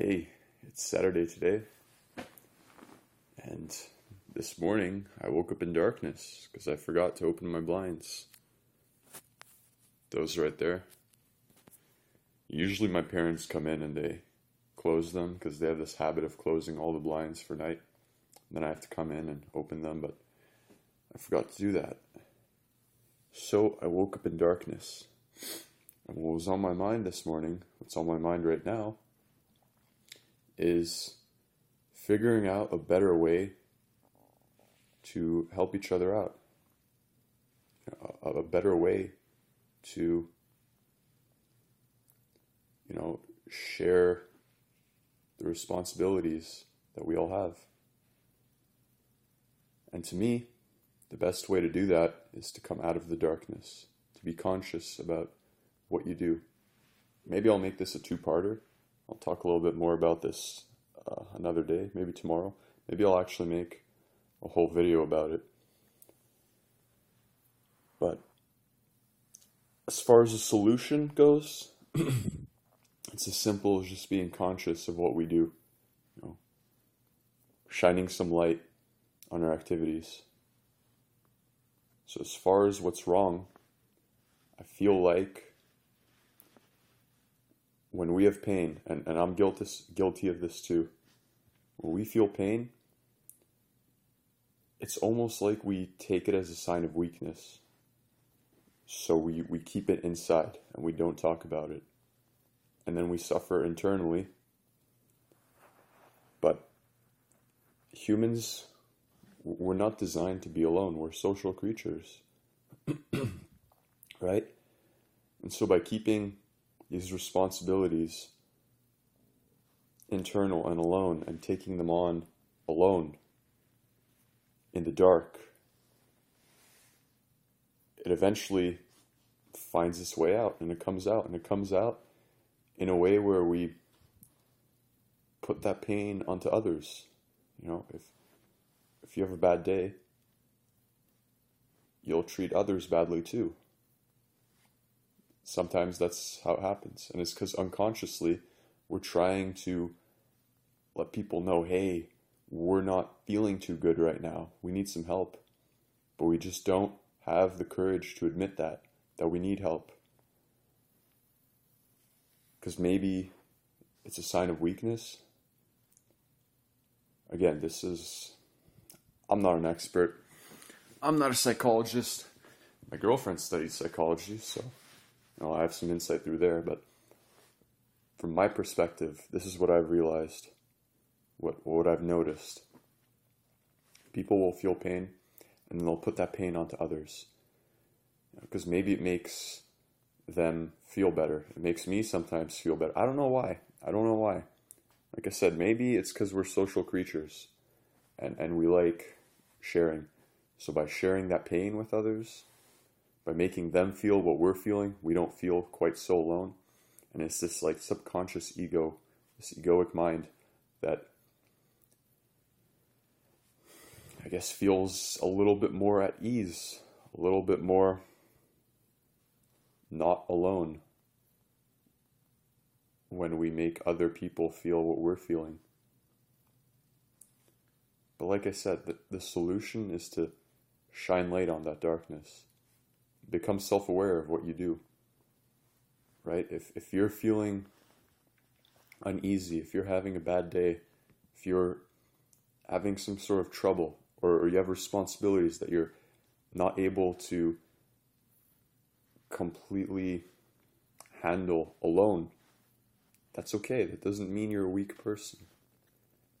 Hey, it's Saturday today, and this morning I woke up in darkness because I forgot to open my blinds. Those right there. Usually my parents come in and they close them because they have this habit of closing all the blinds for night. Then I have to come in and open them, but I forgot to do that. So I woke up in darkness. And what was on my mind this morning, what's on my mind right now, is figuring out a better way to help each other out. A, a better way to, you know, share the responsibilities that we all have. And to me, the best way to do that is to come out of the darkness, to be conscious about what you do. Maybe I'll make this a two parter. I'll talk a little bit more about this uh, another day, maybe tomorrow. Maybe I'll actually make a whole video about it. But as far as the solution goes, it's as simple as just being conscious of what we do, you know, shining some light on our activities. So as far as what's wrong, I feel like when we have pain, and, and I'm guilty, guilty of this too, when we feel pain, it's almost like we take it as a sign of weakness. So we, we keep it inside and we don't talk about it. And then we suffer internally. But humans, we're not designed to be alone. We're social creatures. right? And so by keeping these responsibilities internal and alone and taking them on alone in the dark, it eventually finds its way out and it comes out and it comes out in a way where we put that pain onto others. You know, if if you have a bad day, you'll treat others badly too. Sometimes that's how it happens, and it's because unconsciously we're trying to let people know, hey, we're not feeling too good right now. We need some help. But we just don't have the courage to admit that, that we need help. Because maybe it's a sign of weakness. Again, this is, I'm not an expert. I'm not a psychologist. My girlfriend studied psychology, so know, I have some insight through there. But from my perspective, this is what I've realized what what I've noticed. People will feel pain, and they'll put that pain onto others, because maybe it makes them feel better. It makes me sometimes feel better. I don't know why. I don't know why. Like I said, maybe it's because we're social creatures, and and we like sharing. So by sharing that pain with others, by making them feel what we're feeling, we don't feel quite so alone. And it's this like subconscious ego, this egoic mind that I guess, feels a little bit more at ease, a little bit more not alone when we make other people feel what we're feeling. But like I said, the, the solution is to shine light on that darkness. Become self aware of what you do. Right? If, if you're feeling uneasy, if you're having a bad day, if you're having some sort of trouble, or, or you have responsibilities that you're not able to completely handle alone, that's okay. That doesn't mean you're a weak person.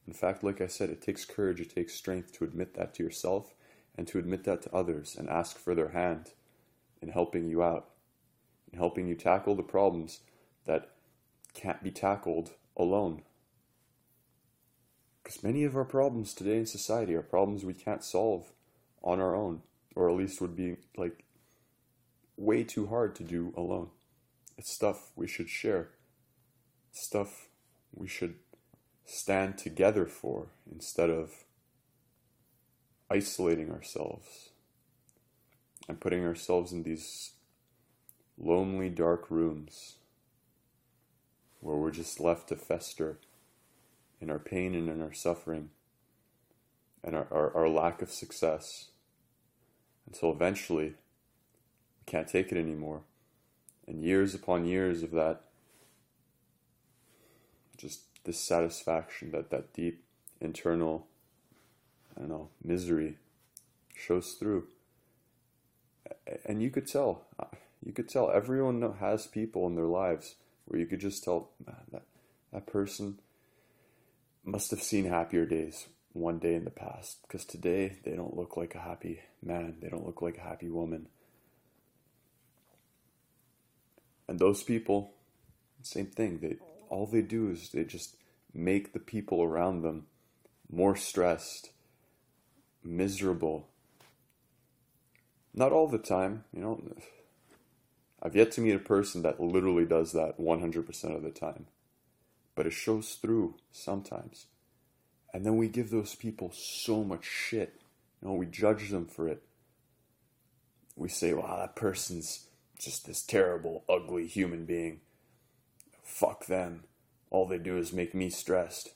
In fact, like I said, it takes courage, it takes strength to admit that to yourself and to admit that to others and ask for their hand in helping you out, in helping you tackle the problems that can't be tackled alone. Because many of our problems today in society are problems we can't solve on our own, or at least would be like way too hard to do alone. It's stuff we should share, stuff we should stand together for instead of isolating ourselves and putting ourselves in these lonely, dark rooms where we're just left to fester in our pain and in our suffering and our, our, our lack of success until eventually we can't take it anymore. And years upon years of that, just dissatisfaction, that, that deep internal, I don't know, misery shows through. And you could tell, you could tell everyone has people in their lives where you could just tell that that person must have seen happier days one day in the past because today they don't look like a happy man, they don't look like a happy woman. And those people, same thing. They all they do is they just make the people around them more stressed, miserable. Not all the time, you know. I've yet to meet a person that literally does that 100% of the time. But it shows through sometimes. And then we give those people so much shit. You know, we judge them for it. We say, wow, that person's just this terrible, ugly human being. Fuck them. All they do is make me stressed.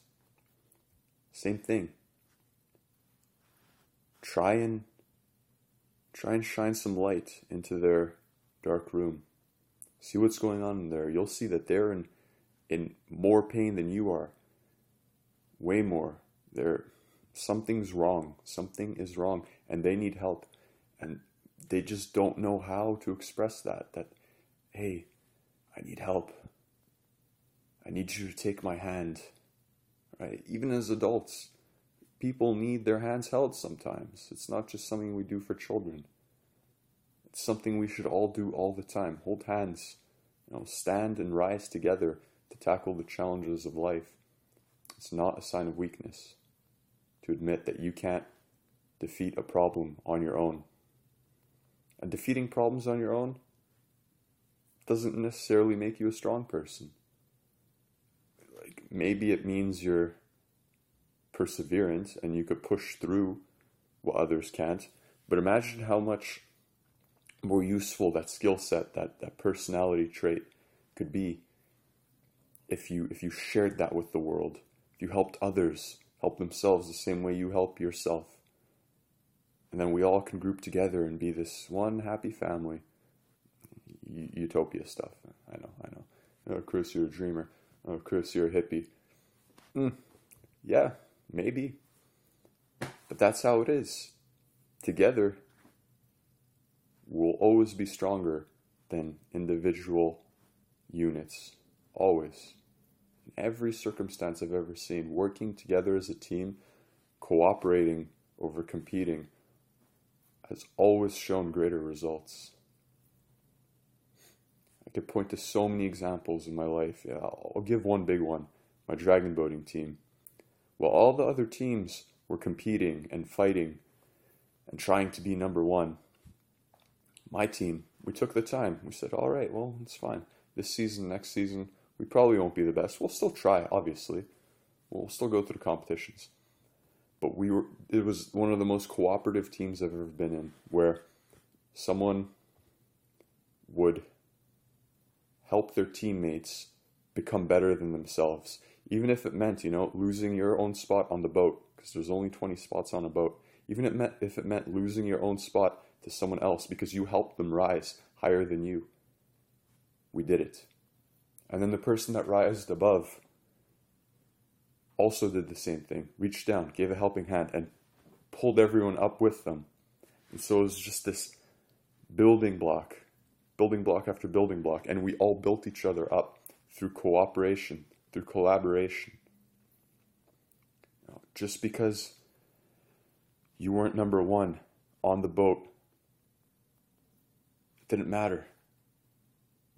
Same thing. Try and try and shine some light into their dark room. See what's going on in there. You'll see that they're in in more pain than you are. Way more. They're something's wrong. Something is wrong and they need help. And they just don't know how to express that. That, hey, I need help. I need you to take my hand. Right? Even as adults, people need their hands held sometimes. It's not just something we do for children. It's something we should all do all the time. Hold hands. You know, stand and rise together to tackle the challenges of life. It's not a sign of weakness to admit that you can't defeat a problem on your own. And defeating problems on your own doesn't necessarily make you a strong person. Like maybe it means you're perseverant and you could push through what others can't. But imagine how much more useful that skill set, that, that personality trait could be if you if you shared that with the world, if you helped others help themselves the same way you help yourself. And then we all can group together and be this one happy family. Utopia stuff. I know, I know. Oh, Chris, you're a dreamer. Oh, Chris, you're a hippie. Mm, yeah, maybe. But that's how it is. Together, we'll always be stronger than individual units. Always. In every circumstance I've ever seen, working together as a team, cooperating over competing, has always shown greater results. I could point to so many examples in my life. Yeah, I'll give one big one my dragon boating team. While all the other teams were competing and fighting and trying to be number one, my team, we took the time. We said, all right, well, it's fine. This season, next season, we probably won't be the best. We'll still try, obviously. We'll still go through the competitions but we were it was one of the most cooperative teams I've ever been in where someone would help their teammates become better than themselves even if it meant you know losing your own spot on the boat because there's only 20 spots on a boat even it meant, if it meant losing your own spot to someone else because you helped them rise higher than you. We did it. And then the person that rised above also did the same thing, reached down, gave a helping hand, and pulled everyone up with them. And so it was just this building block, building block after building block, and we all built each other up through cooperation, through collaboration. Just because you weren't number one on the boat, it didn't matter.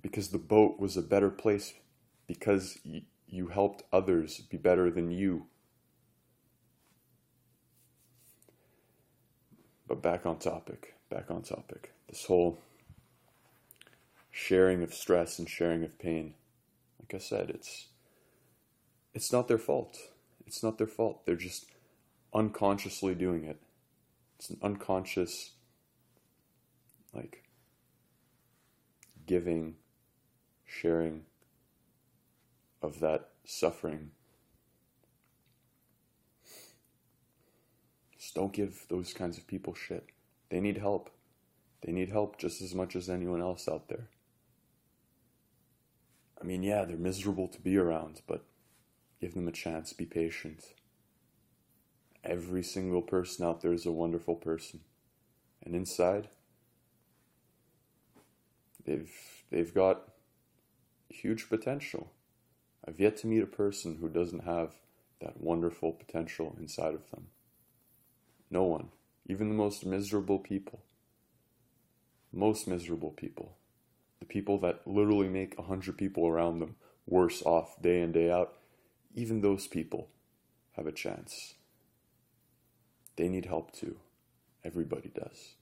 Because the boat was a better place because you helped others be better than you. But back on topic, back on topic. This whole sharing of stress and sharing of pain like I said, it's it's not their fault. It's not their fault. They're just unconsciously doing it. It's an unconscious like giving, sharing of that suffering. Just don't give those kinds of people shit. They need help. They need help just as much as anyone else out there. I mean, yeah, they're miserable to be around, but give them a chance. Be patient. Every single person out there is a wonderful person. And inside, they've they've got huge potential. I've yet to meet a person who doesn't have that wonderful potential inside of them. No one, even the most miserable people, most miserable people, the people that literally make a hundred people around them worse off day in, day out, even those people have a chance. They need help too. Everybody does.